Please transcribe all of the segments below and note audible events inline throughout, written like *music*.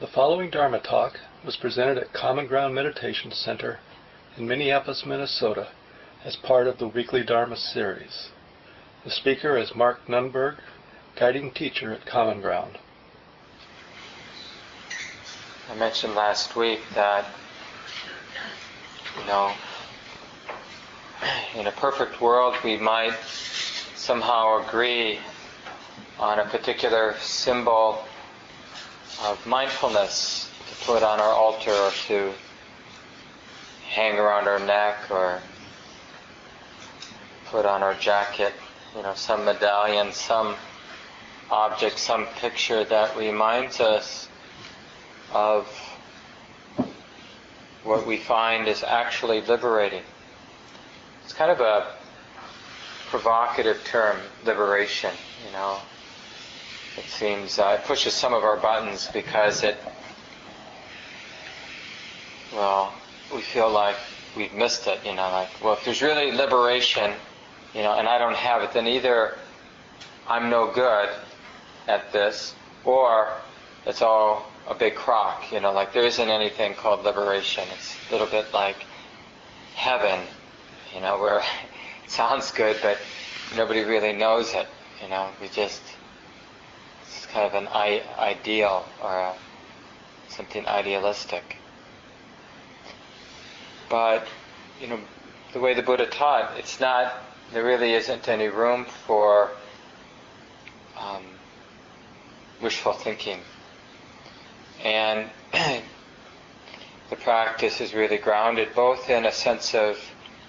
The following Dharma talk was presented at Common Ground Meditation Center in Minneapolis, Minnesota, as part of the weekly Dharma series. The speaker is Mark Nunberg, guiding teacher at Common Ground. I mentioned last week that, you know, in a perfect world we might somehow agree on a particular symbol of mindfulness to put on our altar or to hang around our neck or put on our jacket, you know, some medallion, some object, some picture that reminds us of what we find is actually liberating. It's kind of a provocative term, liberation, you know. It seems uh, it pushes some of our buttons because it, well, we feel like we've missed it, you know, like, well, if there's really liberation, you know, and I don't have it, then either I'm no good at this, or it's all a big crock, you know, like there isn't anything called liberation. It's a little bit like heaven, you know, where *laughs* it sounds good, but nobody really knows it, you know, we just, it's kind of an I- ideal or a, something idealistic. But, you know, the way the Buddha taught, it's not, there really isn't any room for um, wishful thinking. And *clears throat* the practice is really grounded both in a sense of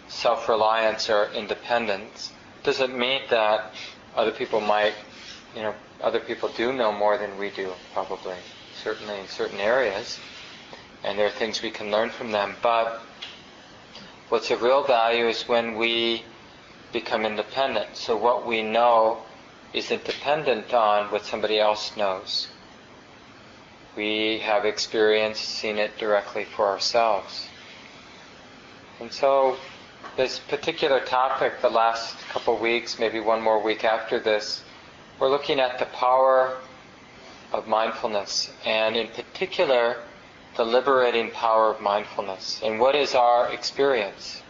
self-reliance or independence. Doesn't mean that other people might, you know, other people do know more than we do, probably, certainly in certain areas. And there are things we can learn from them. But what's of real value is when we become independent. So what we know isn't dependent on what somebody else knows. We have experienced, seen it directly for ourselves. And so this particular topic, the last couple weeks, maybe one more week after this, we're looking at the power of mindfulness, and in particular, the liberating power of mindfulness. And what is our experience?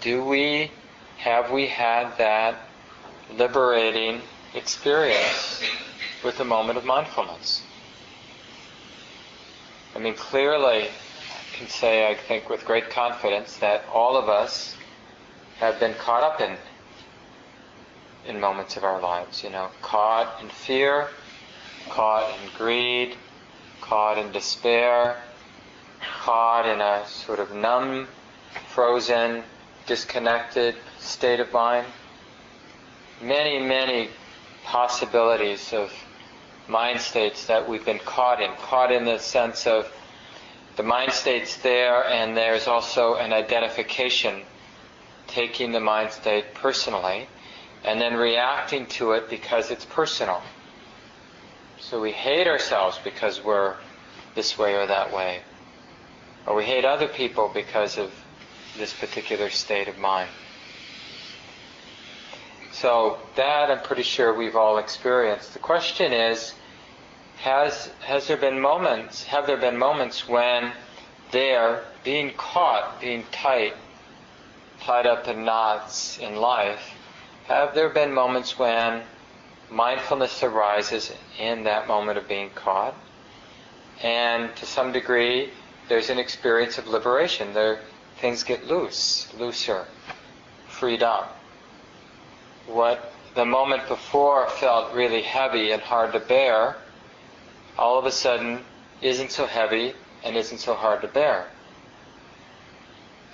Do we, have we had that liberating experience with the moment of mindfulness? I mean, clearly, I can say, I think, with great confidence that all of us have been caught up in in moments of our lives. You know, caught in fear, caught in greed, caught in despair, caught in a sort of numb, frozen, disconnected state of mind. Many, many possibilities of mind states that we've been caught in. Caught in the sense of the mind state's there, and there's also an identification, taking the mind state personally, and then reacting to it because it's personal. So we hate ourselves because we're this way or that way. Or we hate other people because of this particular state of mind. So that I'm pretty sure we've all experienced. The question is, has has there been moments, have there been moments when there, being caught, being tight, tied up in knots in life, have there been moments when mindfulness arises in that moment of being caught? And to some degree, there's an experience of liberation. There, things get loose, looser, freed up. What the moment before felt really heavy and hard to bear, all of a sudden isn't so heavy and isn't so hard to bear.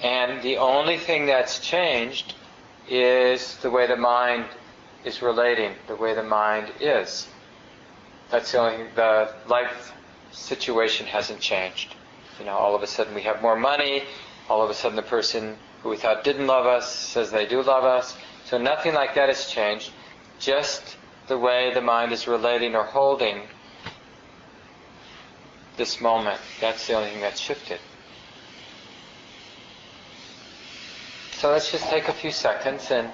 And the only thing that's changed is the way the mind is relating, the way the mind is. That's the only, the life situation hasn't changed. You know, all of a sudden we have more money, all of a sudden the person who we thought didn't love us says they do love us. So nothing like that has changed. Just the way the mind is relating or holding this moment. That's the only thing that's shifted. So let's just take a few seconds and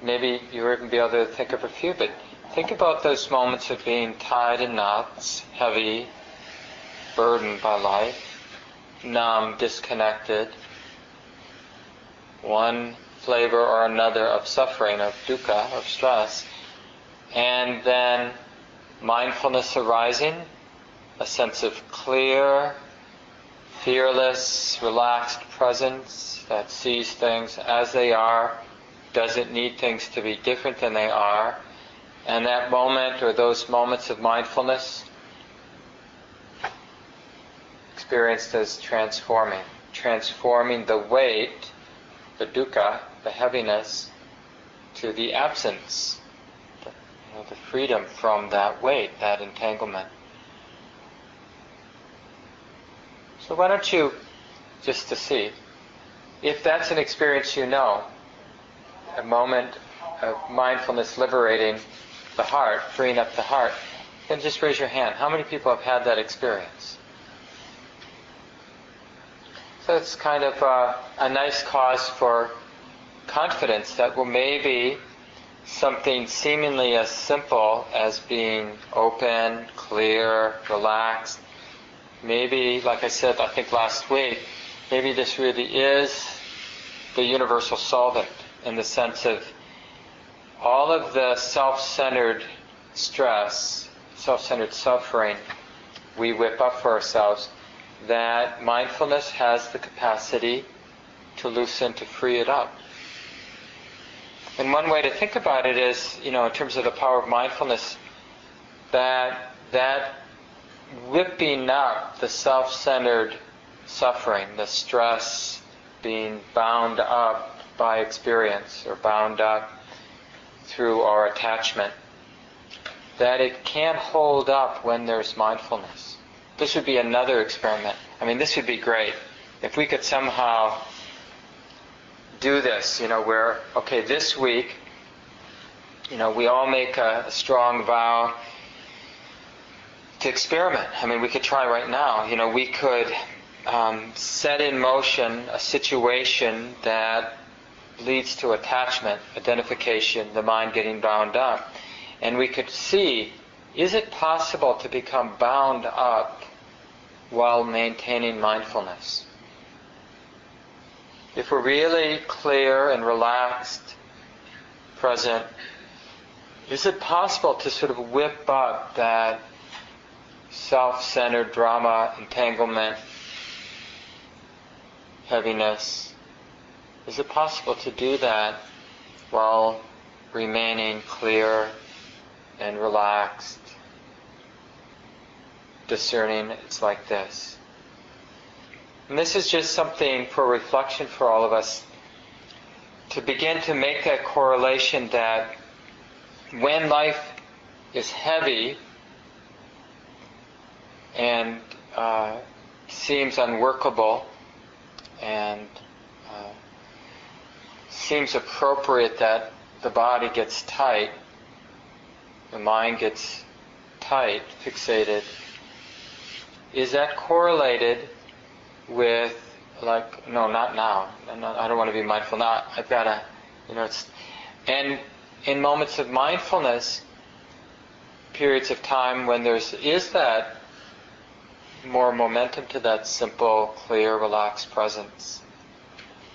maybe you'll even be able to think of a few, but think about those moments of being tied in knots, heavy, burdened by life, numb, disconnected, one flavor or another of suffering, of dukkha, of stress, and then mindfulness arising, a sense of clear, fearless, relaxed presence that sees things as they are, doesn't need things to be different than they are, and that moment or those moments of mindfulness experienced as transforming, transforming the weight, the dukkha, the heaviness, to the absence, the, you know, the freedom from that weight, that entanglement. So why don't you, just to see, if that's an experience you know, a moment of mindfulness liberating the heart, freeing up the heart, then just raise your hand. How many people have had that experience? So it's kind of a, a nice cause for confidence that well maybe something seemingly as simple as being open, clear, relaxed, maybe, like I said, I think last week, maybe this really is the universal solvent in the sense of all of the self-centered stress, self-centered suffering we whip up for ourselves, that mindfulness has the capacity to loosen, to free it up. And one way to think about it is, you know, in terms of the power of mindfulness, that that whipping up the self-centered suffering, the stress, being bound up by experience or bound up through our attachment, that it can't hold up when there's mindfulness. This would be another experiment. I mean, this would be great if we could somehow do this, you know, where, okay, this week, you know, we all make a, a strong vow to experiment. I mean, we could try right now. You know, we could um, set in motion a situation that leads to attachment, identification, the mind getting bound up. And we could see, is it possible to become bound up while maintaining mindfulness? If we're really clear and relaxed, present, is it possible to sort of whip up that self-centered drama, entanglement, heaviness. Is it possible to do that while remaining clear and relaxed, discerning? It's like this. And this is just something for reflection for all of us to begin to make that correlation that when life is heavy, and uh, seems unworkable and uh, seems appropriate that the body gets tight, the mind gets tight, fixated, is that correlated with like no not now. I don't want to be mindful now. I've got to you know it's and in moments of mindfulness periods of time when there's is that more momentum to that simple, clear, relaxed presence.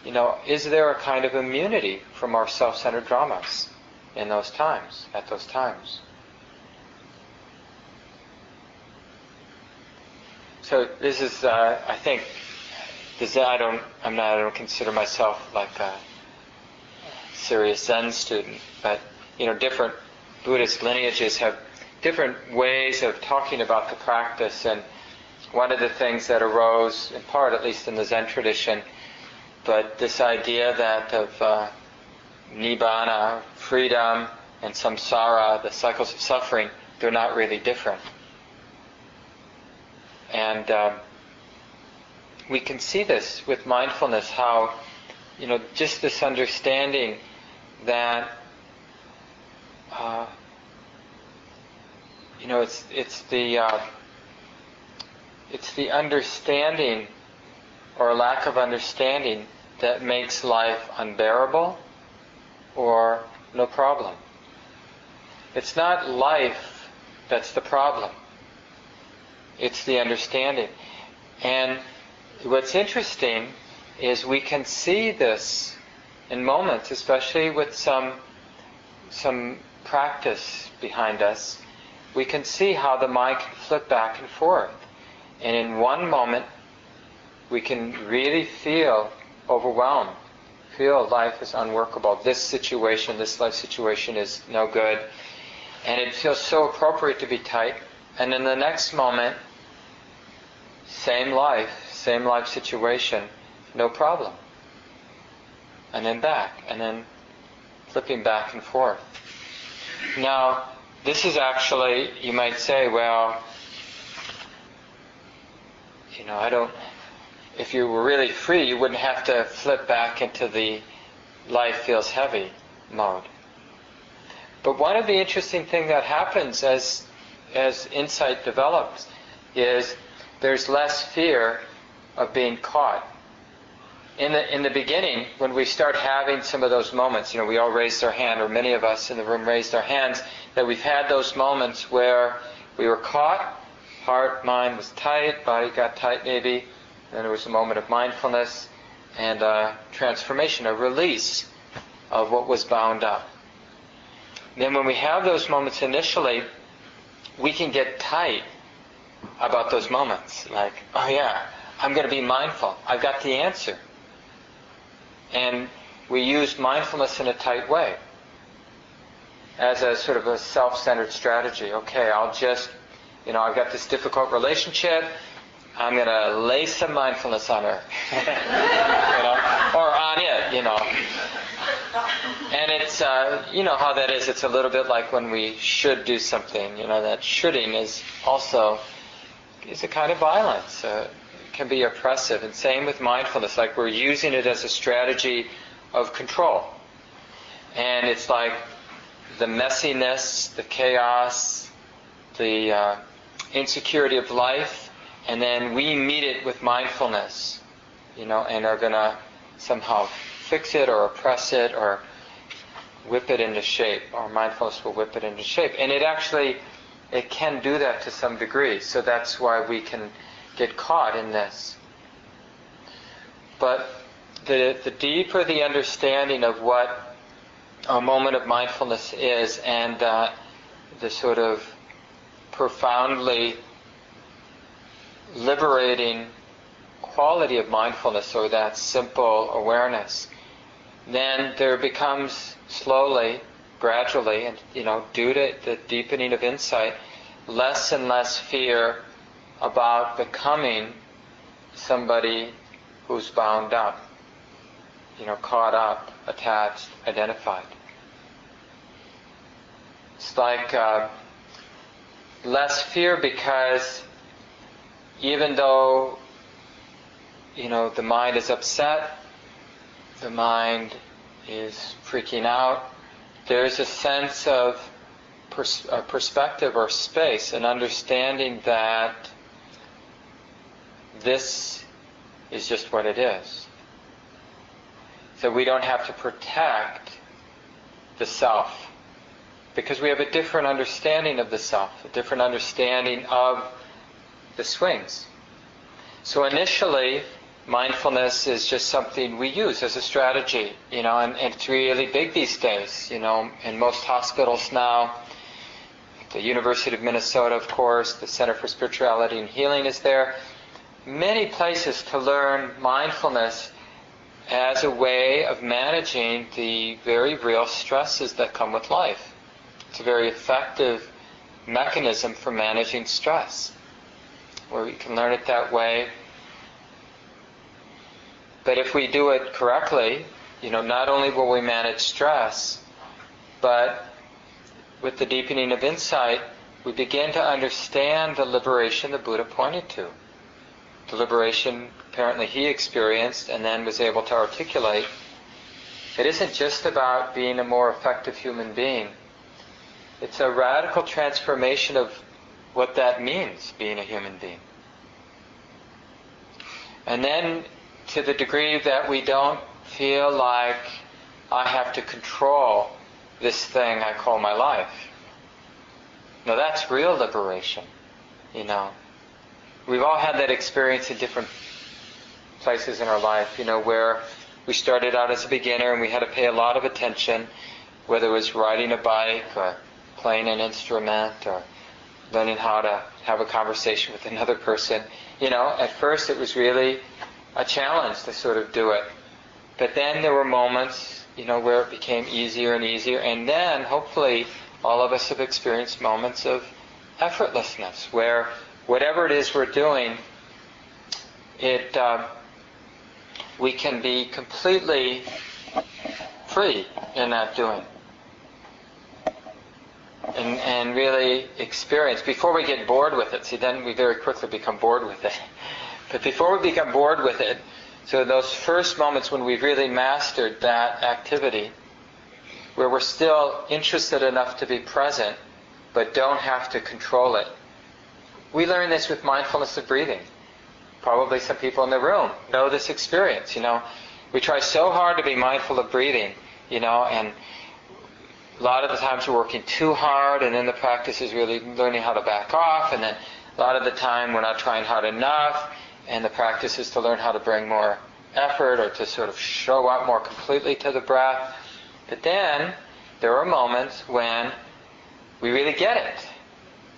You know, is there a kind of immunity from our self-centered dramas in those times, at those times? So this is, uh, I think, this, I don't, I'm not, I don't consider myself like a serious Zen student, but you know, different Buddhist lineages have different ways of talking about the practice and one of the things that arose, in part at least in the Zen tradition, but this idea that of uh, nibbana, freedom, and samsara, the cycles of suffering, they're not really different. And um, we can see this with mindfulness, how, you know, just this understanding that, uh, you know, it's, it's the, uh, it's the understanding or lack of understanding that makes life unbearable or no problem. It's not life that's the problem. It's the understanding. And what's interesting is we can see this in moments, especially with some some practice behind us, we can see how the mind can flip back and forth. And in one moment, we can really feel overwhelmed, feel life is unworkable. This situation, this life situation is no good. And it feels so appropriate to be tight. And in the next moment, same life, same life situation, no problem. And then back, and then flipping back and forth. Now, this is actually, you might say, well, you know, I don't, if you were really free, you wouldn't have to flip back into the life feels heavy mode. But one of the interesting things that happens as, as insight develops is there's less fear of being caught. In the, in the beginning, when we start having some of those moments, you know, we all raised our hand, or many of us in the room raised our hands, that we've had those moments where we were caught, heart, mind was tight, body got tight maybe, then there was a moment of mindfulness and a transformation, a release of what was bound up. Then when we have those moments initially, we can get tight about those moments. Like, oh yeah, I'm going to be mindful. I've got the answer. And we use mindfulness in a tight way as a sort of a self-centered strategy. Okay, I'll just, you know, I've got this difficult relationship. I'm going to lay some mindfulness on her, *laughs* you know, or on it, you know. And it's, uh, you know how that is. It's a little bit like when we should do something. You know, that shoulding is also is a kind of violence. Uh, it can be oppressive. And same with mindfulness. Like we're using it as a strategy of control. And it's like the messiness, the chaos, the uh, insecurity of life, and then we meet it with mindfulness, you know, and are going to somehow fix it or oppress it or whip it into shape. Our mindfulness will whip it into shape. And it actually, it can do that to some degree. So that's why we can get caught in this. But the, the deeper the understanding of what a moment of mindfulness is and uh, the sort of profoundly liberating quality of mindfulness or that simple awareness, then there becomes slowly, gradually, and you know, due to the deepening of insight, less and less fear about becoming somebody who's bound up, you know, caught up, attached, identified. It's like uh, less fear because even though you know the mind is upset, the mind is freaking out, there's a sense of pers- uh, perspective or space, and understanding that this is just what it is. So we don't have to protect the self because we have a different understanding of the self, a different understanding of the swings. So initially, mindfulness is just something we use as a strategy, you know, and, and it's really big these days, you know, in most hospitals now. The University of Minnesota, of course, the Center for Spirituality and Healing is there. Many places to learn mindfulness as a way of managing the very real stresses that come with life. It's a very effective mechanism for managing stress, where we can learn it that way. But if we do it correctly, you know, not only will we manage stress, but with the deepening of insight, we begin to understand the liberation the Buddha pointed to. The liberation apparently he experienced and then was able to articulate. It isn't just about being a more effective human being. It's a radical transformation of what that means, being a human being. And then to the degree that we don't feel like I have to control this thing I call my life. Now that's real liberation, you know. we've all had that experience in different places in our life, you know, where we started out as a beginner and we had to pay a lot of attention, whether it was riding a bike or playing an instrument or learning how to have a conversation with another person. You know, at first it was really a challenge to sort of do it. But then there were moments, you know, where it became easier and easier. And then hopefully all of us have experienced moments of effortlessness where whatever it is we're doing, it uh, we can be completely free in that doing. And, and really experience before we get bored with it. See, then we very quickly become bored with it. *laughs* But before we become bored with it, so those first moments when we've really mastered that activity, where we're still interested enough to be present, but don't have to control it. We learn this with mindfulness of breathing. Probably some people in the room know this experience, you know. We try so hard to be mindful of breathing, you know, and a lot of the times we're working too hard and then the practice is really learning how to back off and then a lot of the time we're not trying hard enough and the practice is to learn how to bring more effort or to sort of show up more completely to the breath. But then there are moments when we really get it.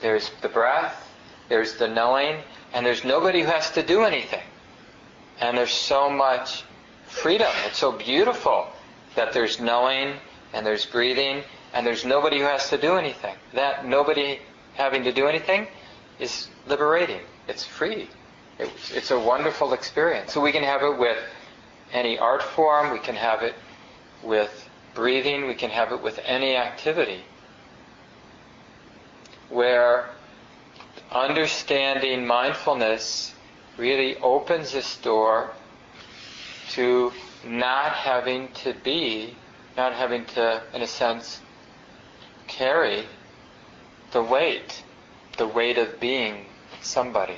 There's the breath, there's the knowing, and there's nobody who has to do anything. And there's so much freedom. It's so beautiful that there's knowing and there's breathing and there's nobody who has to do anything. That nobody having to do anything is liberating. It's free. It's, it's a wonderful experience. So we can have it with any art form, we can have it with breathing, we can have it with any activity where understanding mindfulness really opens this door to not having to be, not having to, in a sense, carry the weight, the weight of being somebody.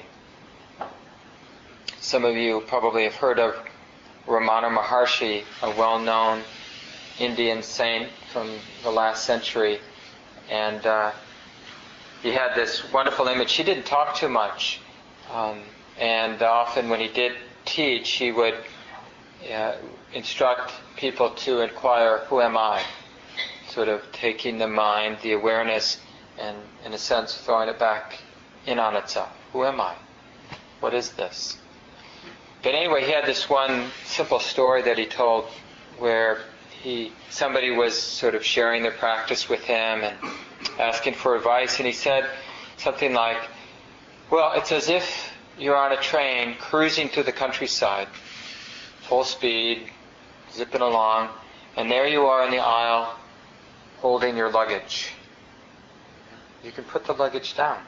Some of you probably have heard of Ramana Maharshi, a well-known Indian saint from the last century, and uh, he had this wonderful image. He didn't talk too much, um, and often when he did teach, he would uh, instruct people to inquire, "Who am I?" Sort of taking the mind, the awareness, and in a sense throwing it back in on itself. Who am I? What is this? But anyway, he had this one simple story that he told where he somebody was sort of sharing their practice with him and asking for advice, and he said something like, "Well, it's as if you're on a train cruising through the countryside, full speed, zipping along, and there you are in the aisle holding your luggage. You can put the luggage down."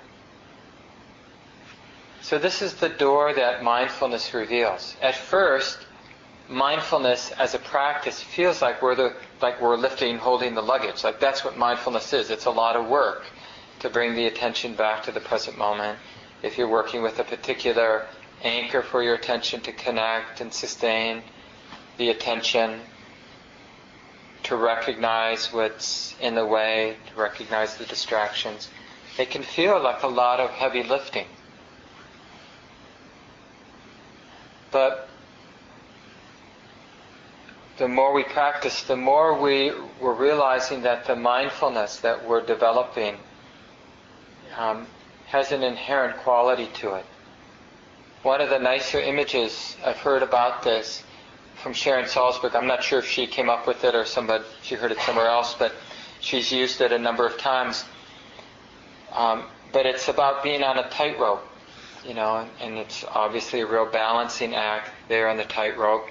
So this is the door that mindfulness reveals. At first, mindfulness as a practice feels like we're the like we're lifting, holding the luggage. Like that's what mindfulness is. It's a lot of work to bring the attention back to the present moment. If you're working with a particular anchor for your attention to connect and sustain the attention, to recognize what's in the way, to recognize the distractions, it can feel like a lot of heavy lifting. But the more we practice, the more we, we're realizing that the mindfulness that we're developing um, has an inherent quality to it. One of the nicer images I've heard about this from Sharon Salzberg, I'm not sure if she came up with it or somebody, she heard it somewhere else, but she's used it a number of times. Um, but it's about being on a tightrope you know, and it's obviously a real balancing act there on the tightrope.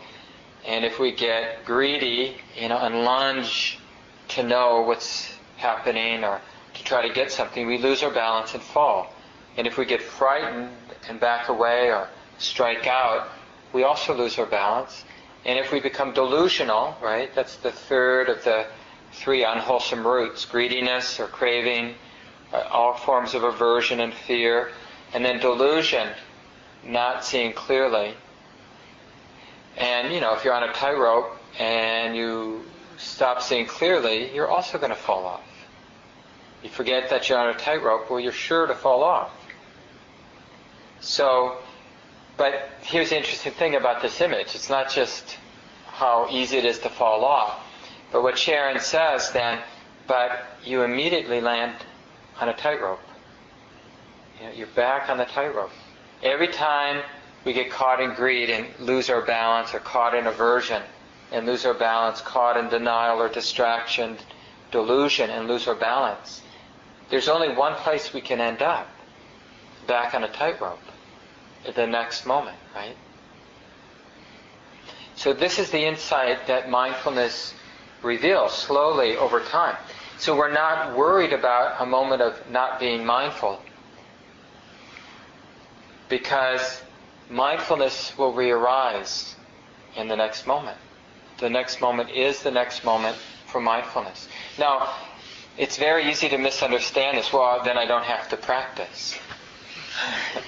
And if we get greedy, you know, and lunge to know what's happening or to try to get something, we lose our balance and fall. And if we get frightened and back away or strike out, we also lose our balance. And if we become delusional, right, that's the third of the three unwholesome roots greediness or craving, uh, all forms of aversion and fear and then delusion, not seeing clearly. And, you know, if you're on a tightrope and you stop seeing clearly, you're also going to fall off. You forget that you're on a tightrope, well, you're sure to fall off. So, but here's the interesting thing about this image. It's not just how easy it is to fall off, but what Sharon says then, but you immediately land on a tightrope. You know, you're back on the tightrope. Every time we get caught in greed and lose our balance, or caught in aversion and lose our balance, caught in denial or distraction, delusion and lose our balance, there's only one place we can end up back on a tightrope the next moment, right? So, this is the insight that mindfulness reveals slowly over time. So, we're not worried about a moment of not being mindful because mindfulness will re arise in the next moment. The next moment is the next moment for mindfulness. Now, it's very easy to misunderstand this. Well, then I don't have to practice.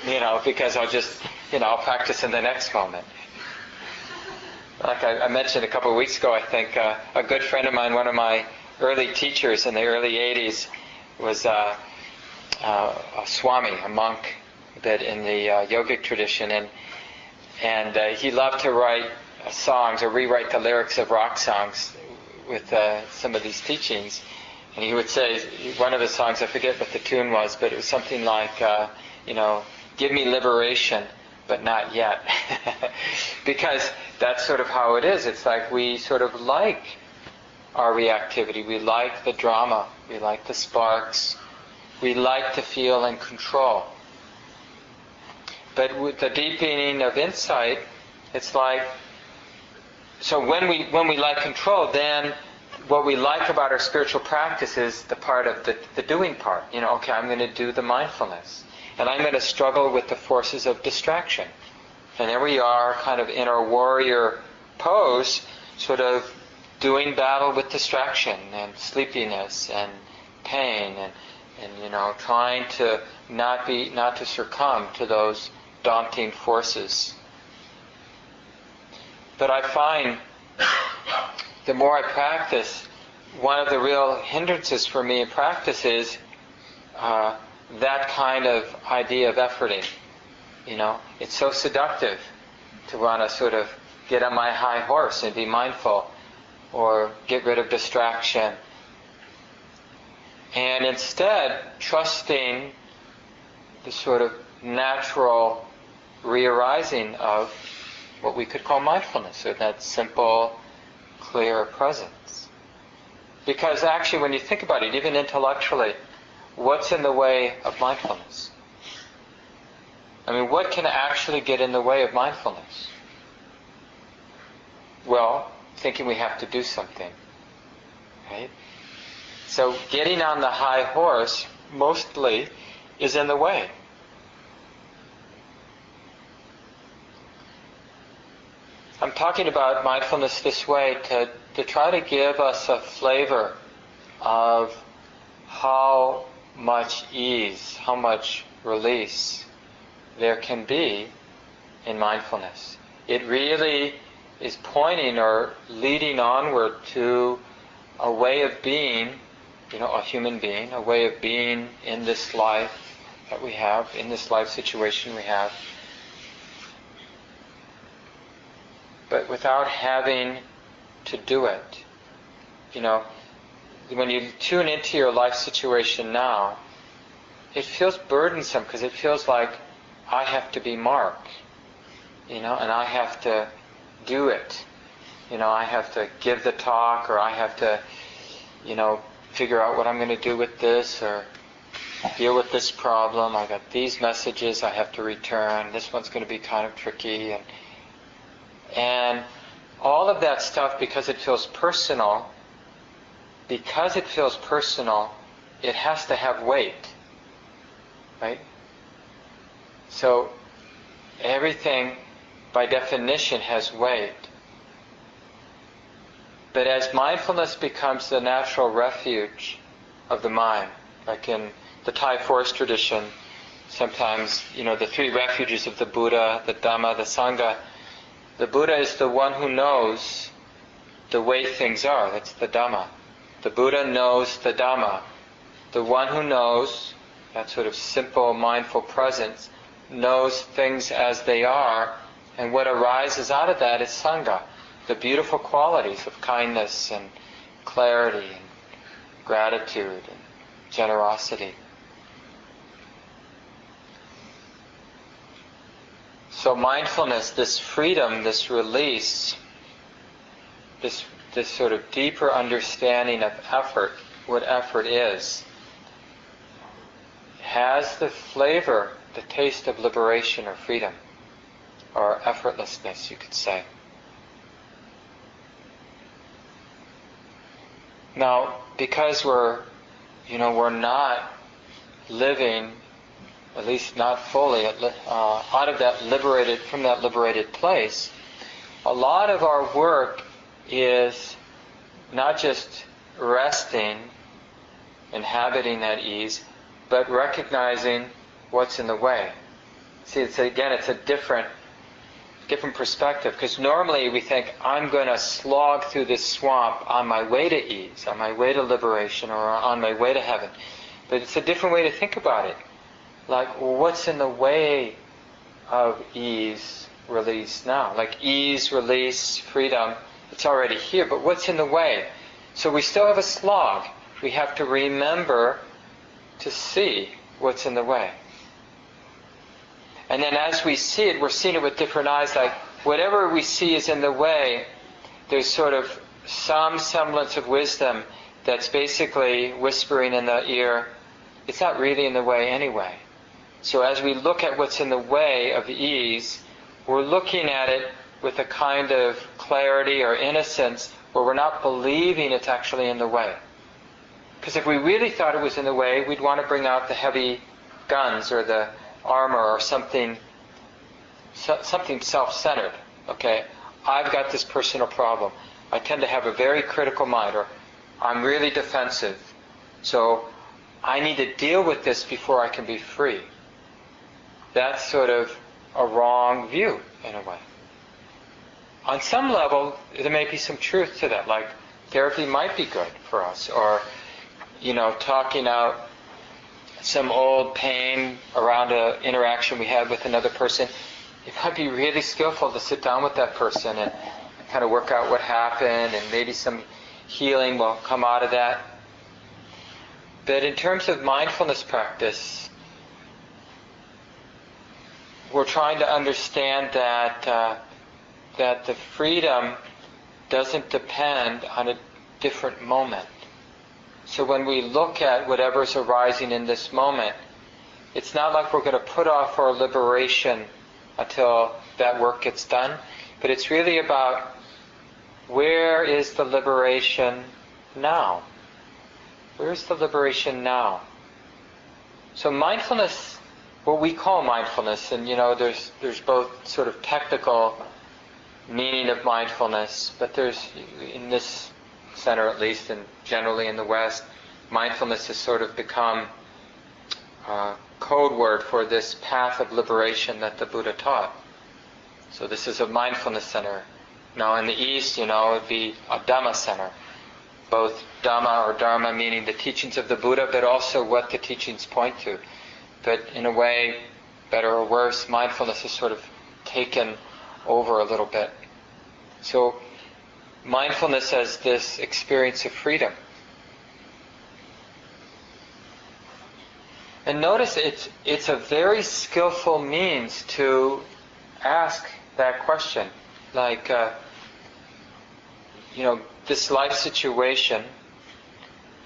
You know, because I'll just, you know, I'll practice in the next moment. Like I, I mentioned a couple of weeks ago, I think uh, a good friend of mine, one of my early teachers in the early 80s, was uh, uh, a Swami, a monk that in the uh, yogic tradition, and and uh, he loved to write songs or rewrite the lyrics of rock songs with uh, some of these teachings. And he would say one of the songs, I forget what the tune was, but it was something like, uh, you know, give me liberation, but not yet. *laughs* because that's sort of how it is. It's like we sort of like our reactivity. We like the drama. We like the sparks. We like to feel in control. But with the deepening of insight, it's like so when we when we like control, then what we like about our spiritual practice is the part of the, the doing part. You know, okay, I'm going to do the mindfulness. And I'm going to struggle with the forces of distraction. And there we are, kind of in our warrior pose, sort of doing battle with distraction and sleepiness and pain and, and you know, trying to not be not to succumb to those daunting forces. But I find the more I practice, one of the real hindrances for me in practice is uh, that kind of idea of efforting. You know, it's so seductive to want to sort of get on my high horse and be mindful or get rid of distraction. And instead, trusting the sort of natural re-arising of what we could call mindfulness, or that simple clear presence. Because actually, when you think about it, even intellectually, what's in the way of mindfulness? I mean, what can actually get in the way of mindfulness? Well, thinking we have to do something. Right? So getting on the high horse mostly is in the way. I'm talking about mindfulness this way to, to try to give us a flavor of how much ease, how much release there can be in mindfulness. It really is pointing or leading onward to a way of being, you know, a human being, a way of being in this life that we have, in this life situation we have, but without having to do it. You know, when you tune into your life situation now, it feels burdensome because it feels like I have to be Mark, you know, and I have to do it. You know, I have to give the talk or I have to, you know, figure out what I'm going to do with this or deal with this problem. I got these messages I have to return. This one's going to be kind of tricky and and all of that stuff, because it feels personal, because it feels personal, it has to have weight. Right? So everything, by definition, has weight. But as mindfulness becomes the natural refuge of the mind, like in the Thai forest tradition, sometimes, you know, the three refuges of the Buddha, the Dhamma, the Sangha, the Buddha is the one who knows the way things are. That's the Dhamma. The Buddha knows the Dhamma. The one who knows, that sort of simple mindful presence, knows things as they are, and what arises out of that is Sangha, the beautiful qualities of kindness and clarity and gratitude and generosity. So mindfulness, this freedom, this release, this this sort of deeper understanding of effort, what effort is, has the flavor, the taste of liberation or freedom, or effortlessness, you could say. Now, because we're, you know, we're not living, at least not fully, uh, out of that liberated, from that liberated place, a lot of our work is not just resting, inhabiting that ease, but recognizing what's in the way. See, it's again, it's a different, different perspective because normally we think I'm going to slog through this swamp on my way to ease, on my way to liberation, or on my way to heaven. But it's a different way to think about it. Like, what's in the way of ease, release now? Like ease, release, freedom it's already here, but what's in the way? So we still have a slog. We have to remember to see what's in the way. And then as we see it, we're seeing it with different eyes. Like whatever we see is in the way, there's sort of some semblance of wisdom that's basically whispering in the ear, it's not really in the way anyway. So as we look at what's in the way of ease, we're looking at it with a kind of clarity or innocence where we're not believing it's actually in the way. Because if we really thought it was in the way, we'd want to bring out the heavy guns or the armor or something, something self-centered. Okay, I've got this personal problem. I tend to have a very critical mind, or I'm really defensive. So I need to deal with this before I can be free. That's sort of a wrong view in a way on some level, there may be some truth to that. Like therapy might be good for us, or you know, talking out some old pain around an interaction we had with another person. It might be really skillful to sit down with that person and kind of work out what happened, and maybe some healing will come out of that. But in terms of mindfulness practice, we're trying to understand that. Uh, that the freedom doesn't depend on a different moment. So when we look at whatever's arising in this moment, it's not like we're going to put off our liberation until that work gets done, but it's really about where is the liberation now? Where's the liberation now? So mindfulness, what we call mindfulness, and you know, there's there's both sort of technical meaning of mindfulness, but there's, in this center at least, and generally in the West, mindfulness has sort of become a code word for this path of liberation that the Buddha taught. So this is a mindfulness center. Now in the East, you know, it would be a Dhamma center. Both Dhamma or Dharma meaning the teachings of the Buddha, but also what the teachings point to. But in a way, better or worse, mindfulness is sort of taken over a little bit. So, mindfulness as this experience of freedom. And notice it's, it's a very skillful means to ask that question. Like, uh, you know, this life situation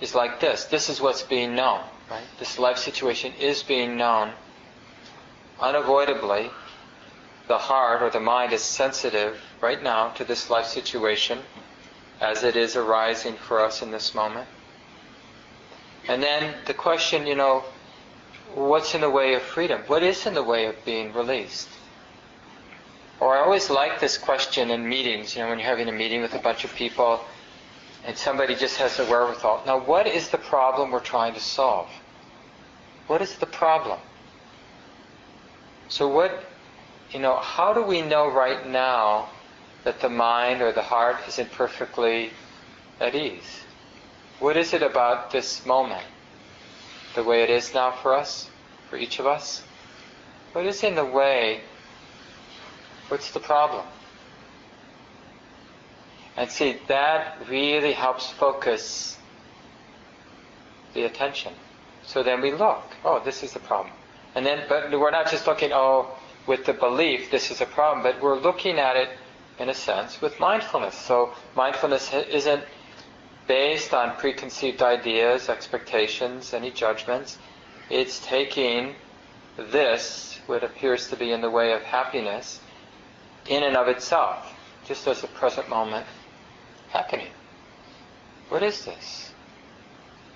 is like this. This is what's being known, right? This life situation is being known unavoidably the heart or the mind is sensitive right now to this life situation as it is arising for us in this moment. And then the question, you know, what's in the way of freedom? What is in the way of being released? Or I always like this question in meetings, you know, when you're having a meeting with a bunch of people and somebody just has the wherewithal. Now, what is the problem we're trying to solve? What is the problem? So, what you know, how do we know right now that the mind or the heart isn't perfectly at ease? What is it about this moment, the way it is now for us, for each of us? What is in the way? What's the problem? And see, that really helps focus the attention. So then we look, oh, this is the problem. And then, but we're not just looking, oh, with the belief this is a problem, but we're looking at it, in a sense, with mindfulness. So mindfulness isn't based on preconceived ideas, expectations, any judgments. It's taking this, what appears to be in the way of happiness, in and of itself, just as a present moment happening. What is this?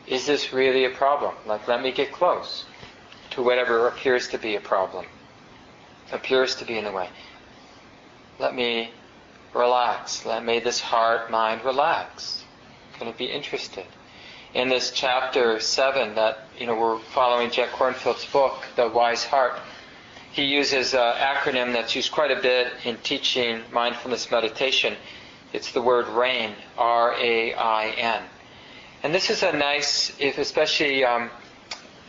Is this really a problem? Like, let me get close to whatever appears to be a problem, appears to be in the way. Let me relax. Let me this heart, mind relax. Can it be interested? In this chapter seven, that you know we're following Jack Kornfield's book, The Wise Heart. He uses an acronym that's used quite a bit in teaching mindfulness meditation. It's the word RAIN, R-A-I-N. And this is a nice, if especially um,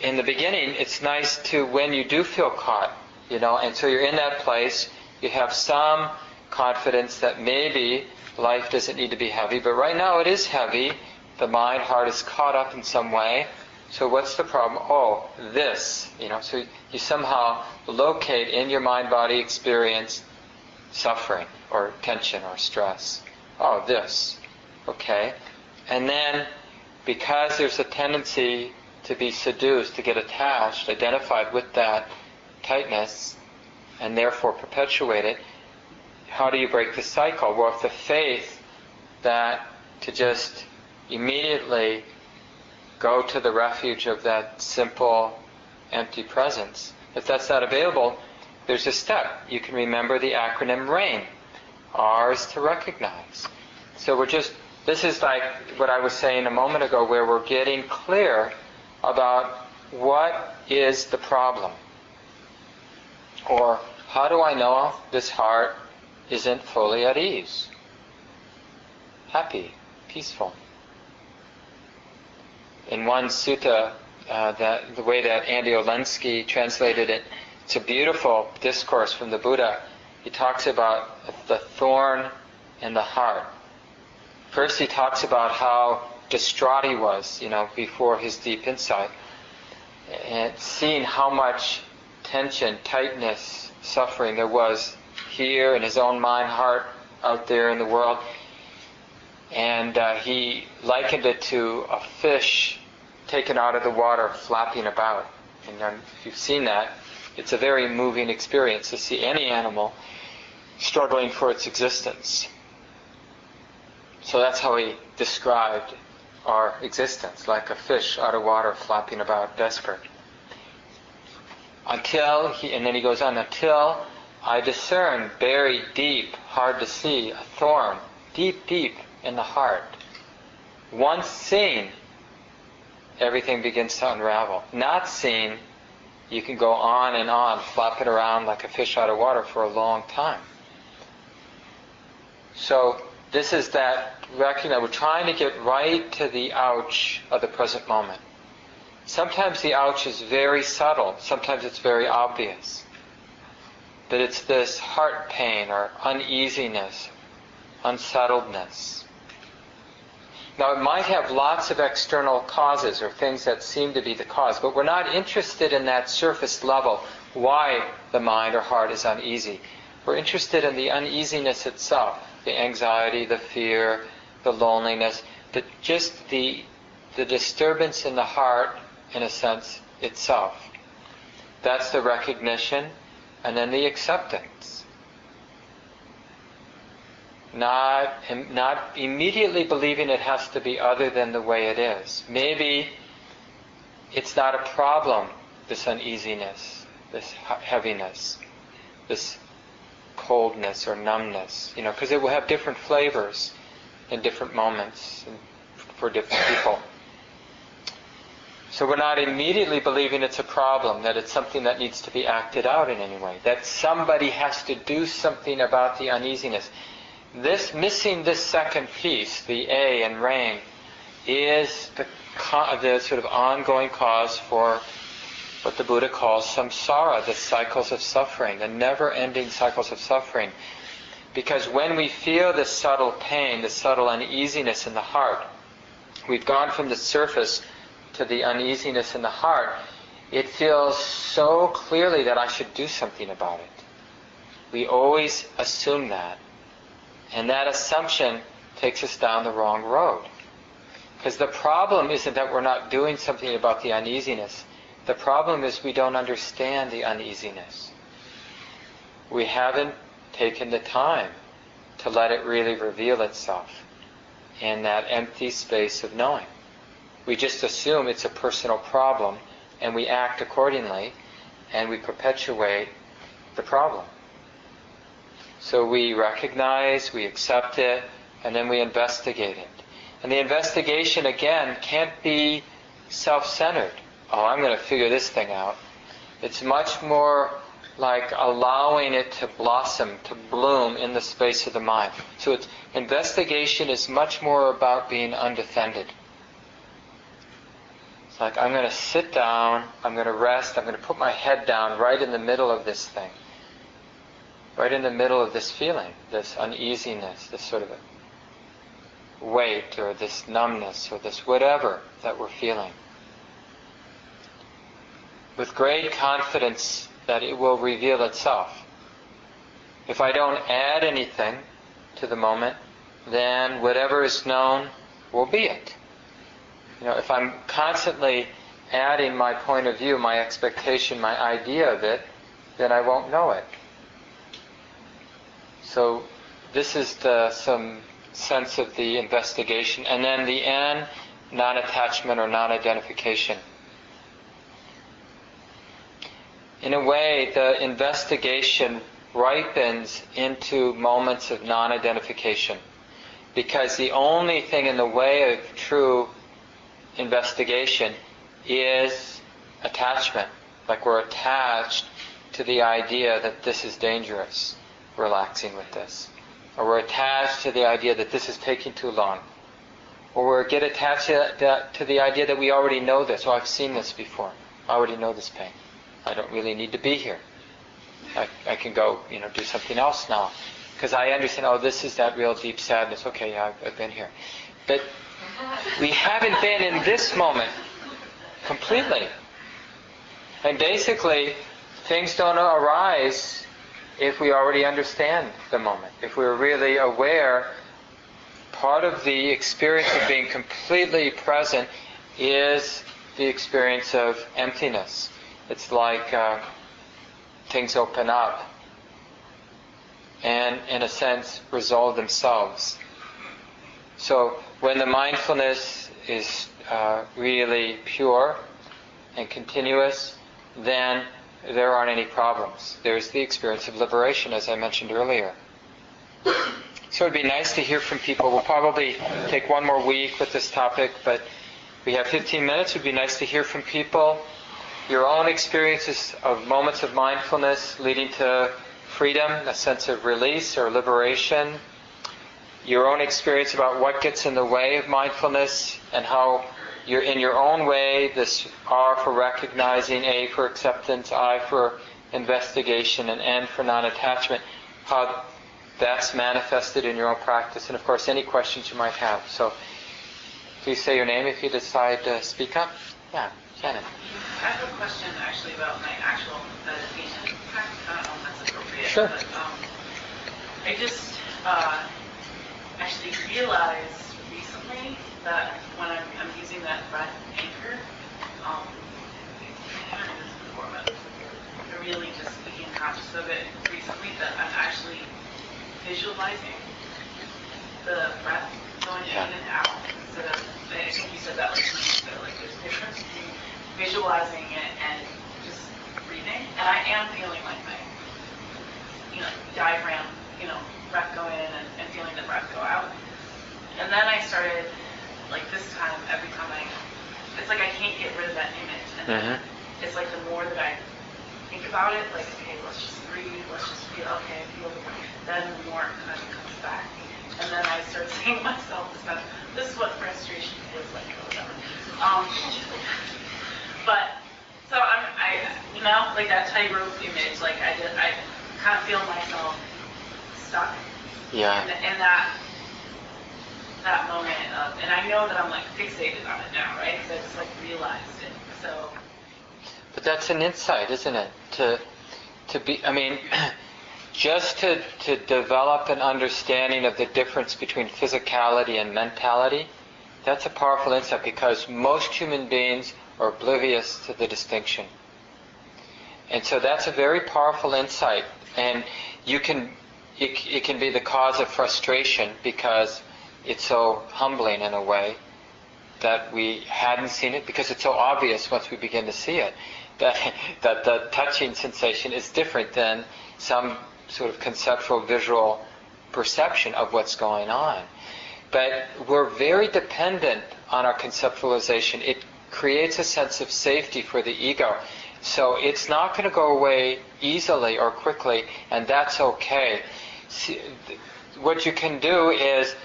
in the beginning, it's nice to when you do feel caught, you know, and so you're in that place, you have some confidence that maybe life doesn't need to be heavy, but right now it is heavy. The mind, heart is caught up in some way. So what's the problem? Oh, this, you know, so you somehow locate in your mind body experience suffering or tension or stress oh, this. Okay? And then, because there's a tendency to be seduced, to get attached, identified with that tightness, and therefore perpetuate it, how do you break the cycle? Well, if the faith that to just immediately go to the refuge of that simple, empty presence, if that's not available, there's a step. You can remember the acronym RAIN. R is to recognize. So we're just, this is like what I was saying a moment ago, where we're getting clear about what is the problem. Or how do I know this heart isn't fully at ease, happy, peaceful? In one sutta, uh, that the way that Andy Olendzki translated it, it's a beautiful discourse from the Buddha he talks about the thorn in the heart. First, he talks about how distraught he was, you know, before his deep insight, and seeing how much tension, tightness, suffering there was here in his own mind, heart, out there in the world. And uh, he likened it to a fish taken out of the water, flapping about. And um, if you've seen that, it's a very moving experience to see any animal struggling for its existence. So that's how he described our existence, like a fish out of water flapping about desperate. Until, he, and then he goes on, until I discern buried deep, hard to see, a thorn, deep, deep in the heart. Once seen, everything begins to unravel. Not seen, you can go on and on, flopping around like a fish out of water for a long time. So this is that recognize we're trying to get right to the ouch of the present moment. Sometimes the ouch is very subtle, sometimes it's very obvious. But it's this heart pain or uneasiness, unsettledness. Now, it might have lots of external causes or things that seem to be the cause, but we're not interested in that surface level, why the mind or heart is uneasy. We're interested in the uneasiness itself the anxiety, the fear, the loneliness, but just the, the disturbance in the heart, in a sense, itself. That's the recognition, and then the acceptance. Not, not immediately believing it has to be other than the way it is. Maybe it's not a problem, this uneasiness, this heaviness, this coldness or numbness, you know, because it will have different flavors in different moments for different people. So we're not immediately believing it's a problem, that it's something that needs to be acted out in any way, that somebody has to do something about the uneasiness. This missing this second piece, the A and rain, is the, the sort of ongoing cause for what the Buddha calls samsara, the cycles of suffering, the never-ending cycles of suffering. Because when we feel this subtle pain, the subtle uneasiness in the heart, we've gone from the surface to the uneasiness in the heart, it feels so clearly that I should do something about it. We always assume that. And that assumption takes us down the wrong road. Because the problem isn't that we're not doing something about the uneasiness. The problem is we don't understand the uneasiness. We haven't taken the time to let it really reveal itself in that empty space of knowing. We just assume it's a personal problem and we act accordingly and we perpetuate the problem. So we recognize, we accept it, and then we investigate it. And the investigation, again, can't be self centered. Oh, I'm going to figure this thing out. It's much more like allowing it to blossom, to bloom in the space of the mind. So it's, investigation is much more about being undefended. Like I'm going to sit down, I'm going to rest, I'm going to put my head down right in the middle of this thing. Right in the middle of this feeling, this uneasiness, this sort of weight or this numbness or this whatever that we're feeling. With great confidence that it will reveal itself. If I don't add anything to the moment, then whatever is known will be it. You know, if I'm constantly adding my point of view, my expectation, my idea of it, then I won't know it. So this is the some sense of the investigation, and then the N, non-attachment or non-identification. In a way, the investigation ripens into moments of non-identification, because the only thing in the way of true investigation is attachment. Like we're attached to the idea that this is dangerous, relaxing with this. Or we're attached to the idea that this is taking too long. Or we get attached to, that, to the idea that we already know this. Oh, I've seen this before. I already know this pain. I don't really need to be here. I, I can go, you know, do something else now. Because I understand, oh, this is that real deep sadness. Okay, yeah, I've, I've been here. But we haven't been in this moment completely. And basically, things don't arise if we already understand the moment. If we're really aware, part of the experience of being completely present is the experience of emptiness. It's like uh, things open up and, in a sense, resolve themselves. So when the mindfulness is uh, really pure and continuous, then there aren't any problems. There's the experience of liberation, as I mentioned earlier. So it'd be nice to hear from people. We'll probably take one more week with this topic, but we have 15 minutes. It'd be nice to hear from people. Your own experiences of moments of mindfulness leading to freedom, a sense of release or liberation, your own experience about what gets in the way of mindfulness and how you're in your own way, this R for recognizing, A for acceptance, I for investigation, and N for non-attachment, how that's manifested in your own practice, and of course any questions you might have. So please say your name if you decide to speak up. Yeah, Shannon. I have a question actually about my actual meditation practice. I don't know if that's appropriate. Sure. But, um, I just uh, actually realized recently that when I'm, I'm using that breath anchor, um, I haven't this before, but I really just became conscious of it recently that I'm actually visualizing the breath going Yeah. in and out instead of, I think you said that like, so like there's a difference between visualizing it and just breathing. And I am feeling like my, you know, diaphragm, you know, breath go in and, and feeling the breath go out. And then I started, like this time, every time I, it's like I can't get rid of that image. And then Mhm. it's like the more that I think about it, like, okay, let's just breathe, let's just feel, okay, feel. Then the more it kind of comes back. And then I start *laughs* saying myself, this, this is what frustration feels like, or whatever. Um, *laughs* but So I'm, I, you know, like that tightrope image, like I did, I kind of feel myself stuck Yeah. in, in that that moment of, and I know that I'm like fixated on it now, right? Because I just like realized it. So But that's an insight, isn't it? To to be I mean *clears throat* just to, to develop an understanding of the difference between physicality and mentality, that's a powerful insight because most human beings are oblivious to the distinction. And so that's a very powerful insight. And you can it, it can be the cause of frustration because it's so humbling in a way that we hadn't seen it because it's so obvious once we begin to see it that *laughs* that the touching sensation is different than some sort of conceptual visual perception of what's going on. But we're very dependent on our conceptualization. It creates a sense of safety for the ego. So it's not going to go away easily or quickly, and that's okay. See, what you can do is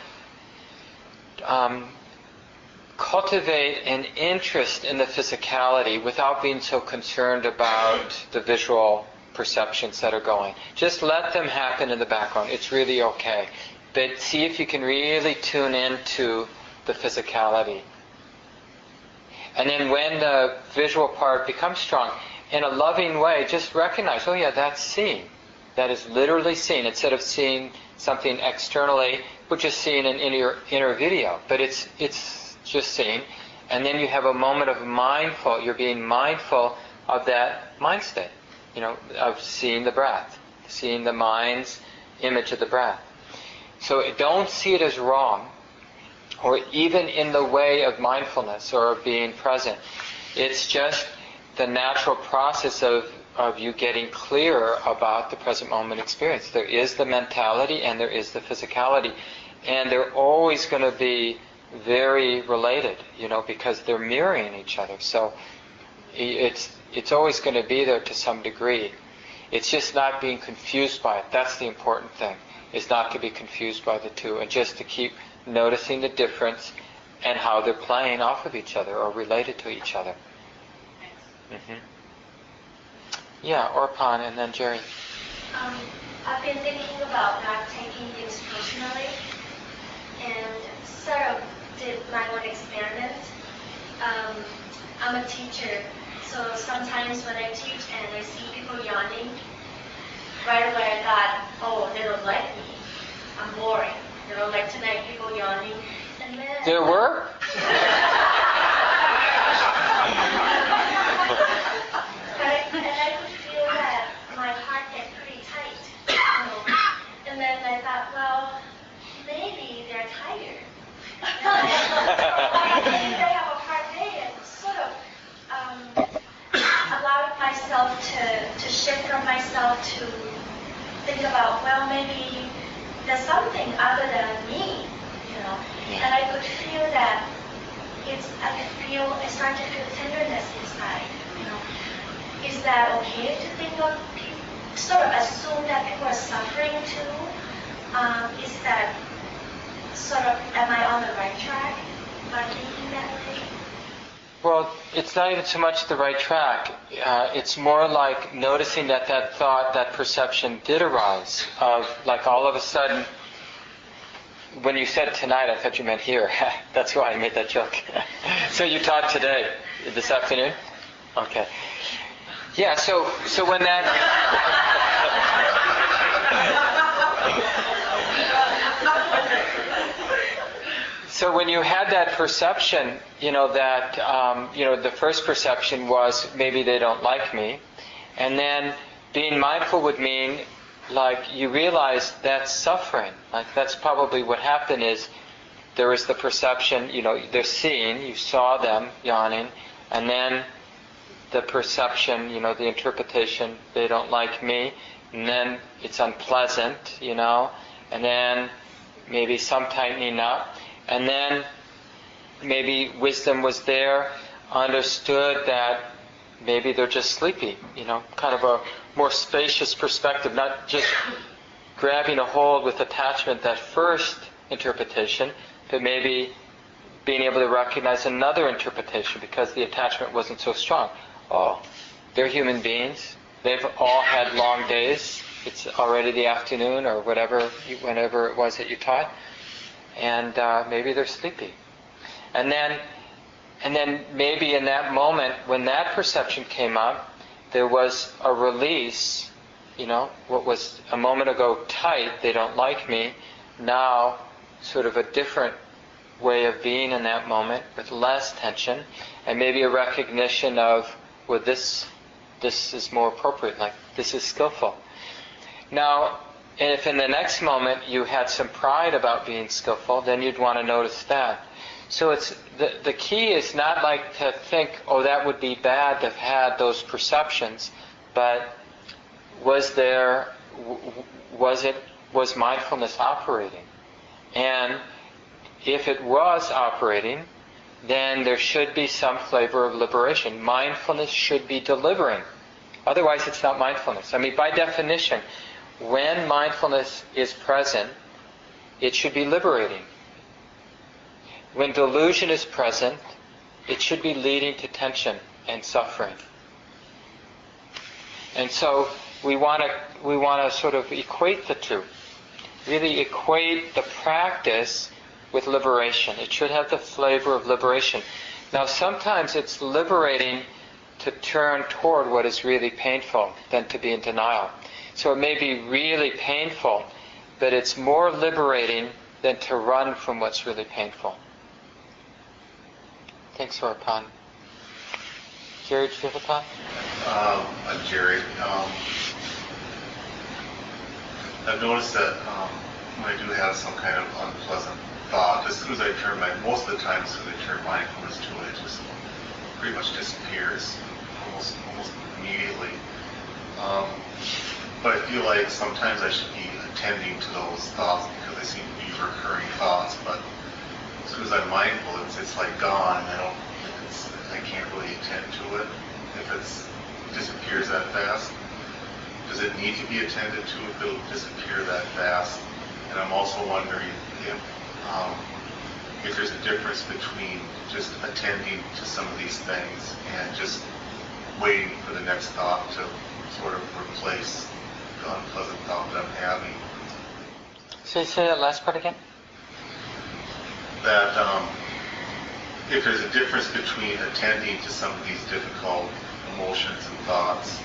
um, cultivate an interest in the physicality without being so concerned about the visual perceptions that are going. Just let them happen in the background. It's really okay. But see if you can really tune into the physicality. And then when the visual part becomes strong, in a loving way, just recognize, oh yeah, that's seen. That is literally seen. Instead of seeing something externally, we're just seeing an inner, inner video. But it's, it's just seen. And then you have a moment of mindful, you're being mindful of that mind state you know, of seeing the breath, seeing the mind's image of the breath. So don't see it as wrong, or even in the way of mindfulness or of being present. It's just the natural process of, of you getting clearer about the present moment experience. There is the mentality and there is the physicality. And they're always going to be very related, you know, because they're mirroring each other. So it's it's always going to be there to some degree. It's just not being confused by it. That's the important thing, is not to be confused by the two and just to keep noticing the difference and how they're playing off of each other or related to each other. Mm-hmm. Yeah, Orpan and then Jerry. Um, I've been thinking about not taking things personally and sort of did my own experiment. Um, I'm a teacher so sometimes when I teach and I see people yawning, right away I thought, oh, they don't like me. I'm boring. You know, like tonight, people yawning. And then there were? *laughs* but, and I could feel that my heart get pretty tight. You know? And then I thought, well, maybe they're tired. maybe they have a hard day and sort of um, allowed myself to, to shift from myself to think about, well, maybe there's something other than me, you know. And I could feel that it's, I could feel, I started to feel tenderness inside, you know. Is that okay to think of, people, sort of assume that people are suffering too? Um, is that sort of, am I on the right track by thinking that way? Well, it's not even so much the right track. Uh, it's more like noticing that that thought, that perception did arise of like all of a sudden. When you said tonight, I thought you meant here. *laughs* That's why I made that joke. *laughs* so you taught today, this afternoon. Okay. Yeah. So so when that. So when you had that perception, you know that um, you know the first perception was maybe they don't like me, and then being mindful would mean like you realize that's suffering. Like that's probably what happened is there was the perception, you know, they're seeing, you saw them yawning, and then the perception, you know, the interpretation, they don't like me, and then it's unpleasant, you know, and then maybe some tightening up. And then maybe wisdom was there, understood that maybe they're just sleepy, you know, kind of a more spacious perspective, not just grabbing a hold with attachment, that first interpretation, but maybe being able to recognize another interpretation because the attachment wasn't so strong. oh, they're human beings. They've all had long days. It's already the afternoon or whatever, whenever it was that you taught, and uh, maybe they're sleepy. And then, and then maybe in that moment when that perception came up, there was a release. You know, what was a moment ago tight, they don't like me, now sort of a different way of being in that moment with less tension, and maybe a recognition of, well, this this is more appropriate, like this is skillful. Now, if in the next moment you had some pride about being skillful, then you'd want to notice that. So it's the, the key is not like to think, oh, that would be bad to have had those perceptions, but was there, was it, was mindfulness operating? And if it was operating, then there should be some flavor of liberation. Mindfulness should be delivering. Otherwise, it's not mindfulness. I mean, by definition, when mindfulness is present, it should be liberating. When delusion is present, it should be leading to tension and suffering. And so we want to we want to sort of equate the two. Really equate the practice with liberation. It should have the flavor of liberation. Now sometimes it's liberating to turn toward what is really painful than to be in denial. So it may be really painful, but it's more liberating than to run from what's really painful. Thanks, Orpan. Jerry, do you have a thought? Um, I'm Jerry. Um, I've noticed that um, when I do have some kind of unpleasant thought, as soon as I turn my, most of the time, as soon as I turn mindfulness to it, it just pretty much disappears almost almost immediately. Um, but I feel like sometimes I should be attending to those thoughts because they seem to be recurring thoughts. But as soon as I'm mindful, it's it's like gone, I don't. It's, I can't really attend to it if it's it disappears that fast. Does it need to be attended to if it'll disappear that fast? And I'm also wondering if um, if there's a difference between just attending to some of these things and just waiting for the next thought to sort of replace unpleasant thought that I'm having. Say, say that last part again. That um, if there's a difference between attending to some of these difficult emotions and thoughts,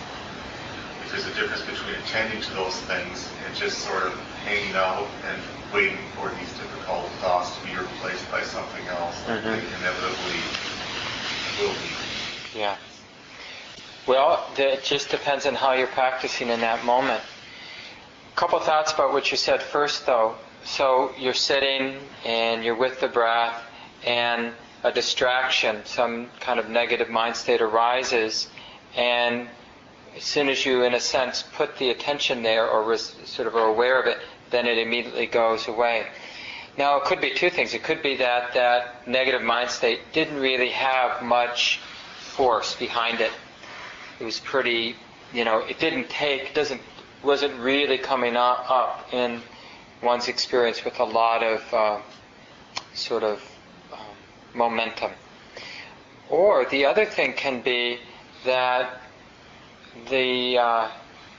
if there's a difference between attending to those things and just sort of hanging out and waiting for these difficult thoughts to be replaced by something else that Mhm. inevitably will be. Yeah. Well, it just depends on how you're practicing in that moment. A couple thoughts about what you said first, though. So you're sitting and you're with the breath, and a distraction, some kind of negative mind state arises, and as soon as you, in a sense, put the attention there or was sort of are aware of it, then it immediately goes away. Now, it could be two things. It could be that that negative mind state didn't really have much force behind it. It was pretty, you know, it didn't take, doesn't, wasn't really coming up, in one's experience with a lot of uh, sort of um, momentum. Or the other thing can be that the uh,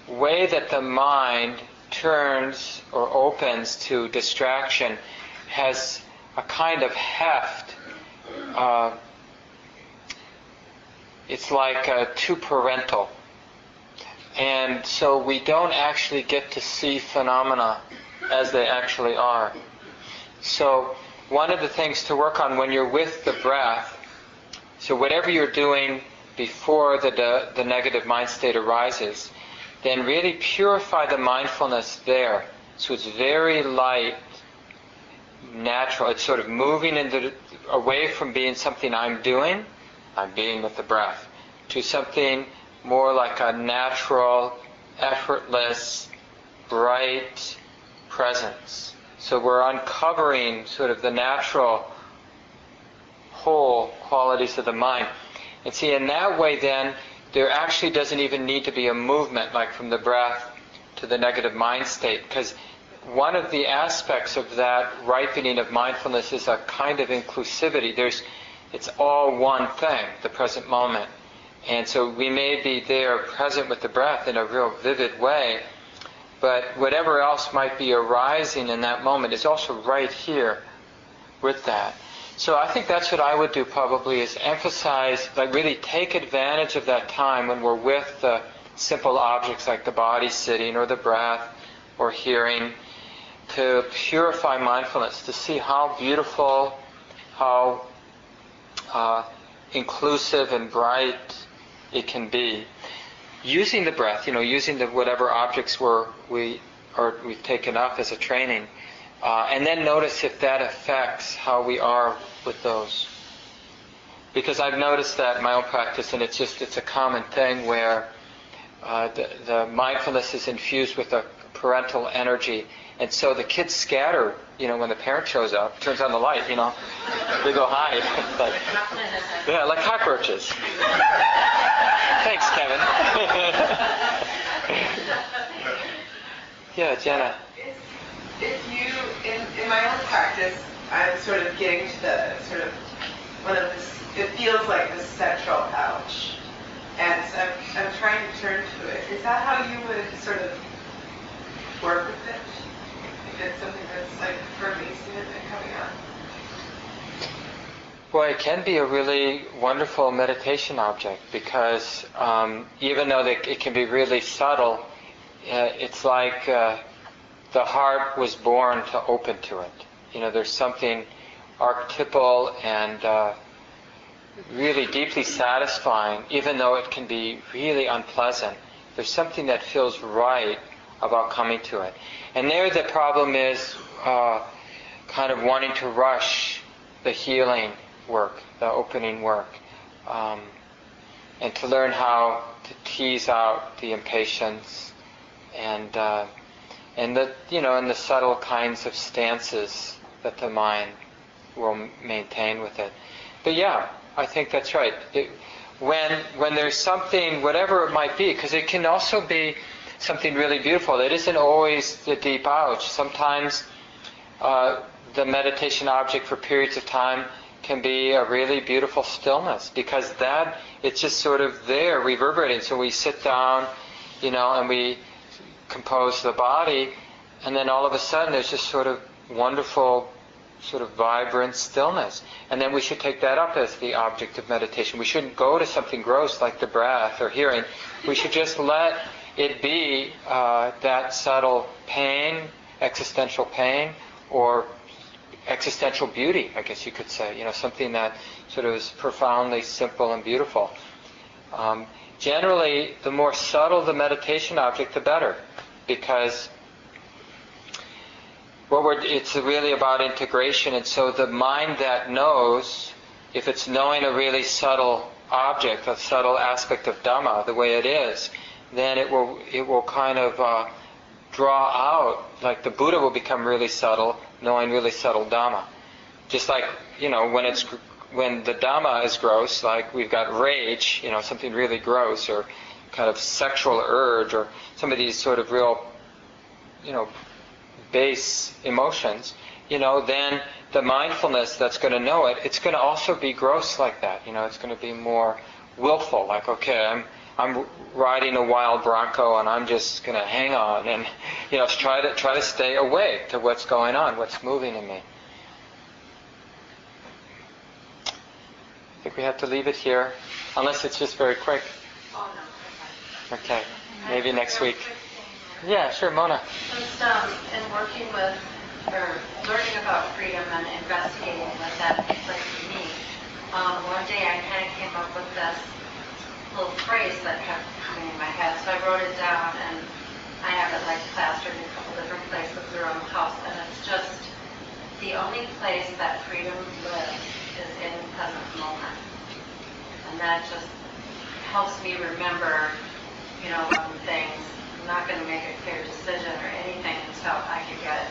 way that the mind turns or opens to distraction has a kind of heft. Uh, it's like uh, too parental. And so we don't actually get to see phenomena as they actually are. So one of the things to work on when you're with the breath, so whatever you're doing before the, the, the negative mind state arises, then really purify the mindfulness there. So it's very light, natural. It's sort of moving into away from being something I'm doing, I'm being with the breath, to something more like a natural, effortless, bright presence. So we're uncovering sort of the natural whole qualities of the mind. And see, in that way, then, there actually doesn't even need to be a movement like from the breath to the negative mind state, because one of the aspects of that ripening of mindfulness is a kind of inclusivity. There's, it's all one thing, the present moment. And so we may be there present with the breath in a real vivid way, but whatever else might be arising in that moment is also right here with that. So I think that's what I would do probably is emphasize, like really take advantage of that time when we're with the simple objects like the body sitting or the breath or hearing to purify mindfulness, to see how beautiful, how uh, inclusive and bright it can be. Using the breath, you know, using the whatever objects we're, we or we've taken up as a training, uh, and then notice if that affects how we are with those. Because I've noticed that in my own practice, and it's just it's a common thing where uh, the, the mindfulness is infused with a parental energy, and so the kids scatter, you know, when the parent shows up, turns on the light, you know, they go hide. *laughs* like, yeah, like cockroaches. Thanks, Kevin. *laughs* yeah, Jenna. If you, in, in my own practice, I'm sort of getting to the sort of one of this, it feels like the central pouch. And so I'm, I'm trying to turn to it. Is that how you would sort of work with it? Something that's like coming up? Boy, it can be a really wonderful meditation object because um, even though they, it can be really subtle, uh, it's like uh, the heart was born to open to it. You know, there's something archetypal and uh, really deeply satisfying, even though it can be really unpleasant. There's something that feels right about coming to it. And there the problem is uh, kind of wanting to rush the healing work, the opening work, um, and to learn how to tease out the impatience and uh, and the you know and the subtle kinds of stances that the mind will maintain with it. But yeah, I think that's right. It, when when there's something, whatever it might be, because it can also be something really beautiful. It isn't always the deep ouch. Sometimes uh, the meditation object for periods of time can be a really beautiful stillness because that it's just sort of there reverberating. So we sit down, you know, and we compose the body, and then all of a sudden there's just sort of wonderful sort of vibrant stillness. And then we should take that up as the object of meditation. We shouldn't go to something gross like the breath or hearing. We should just let it be uh, that subtle pain, existential pain, or existential beauty, I guess you could say. You know, something that sort of is profoundly simple and beautiful. Um, generally, the more subtle the meditation object, the better, because what we're, it's really about integration. And so the mind that knows, if it's knowing a really subtle object, a subtle aspect of Dhamma, the way it is, then it will it will kind of uh, draw out, like the Buddha will become really subtle, knowing really subtle Dhamma. Just like you know when it's when the Dhamma is gross, like we've got rage, you know something really gross, or kind of sexual urge, or some of these sort of real, you know, base emotions, you know, then the mindfulness that's going to know it, it's going to also be gross like that. You know, it's going to be more willful, like, okay, I'm I'm riding a wild bronco and I'm just going to hang on and you know try to try to stay awake to what's going on, what's moving in me. I think we have to leave it here, unless it's just very quick. Okay, maybe next week. Yeah, sure, Mona. Just um, in working with or learning about freedom and investigating what that looks like for me, um, one day I kind of came up with this little phrase that kept coming in my head. So I wrote it down and I have it like plastered in a couple different places around the house. And it's just the only place that freedom lives is in the present moment. And that just helps me remember, you know, one things I'm not going to make a clear decision or anything until I can get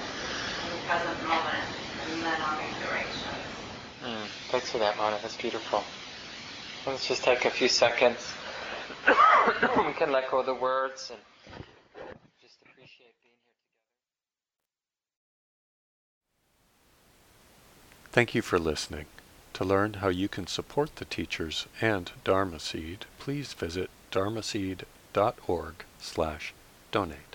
in the present moment, and then I'll make the right choice. Mm, thanks for that, Mona. That's beautiful. Let's just take a few seconds. *coughs* we can let go of the words and just appreciate being here together. Thank you for listening. To learn how you can support the teachers and Dharma Seed, please visit dharma dharmaseed.org slash donate.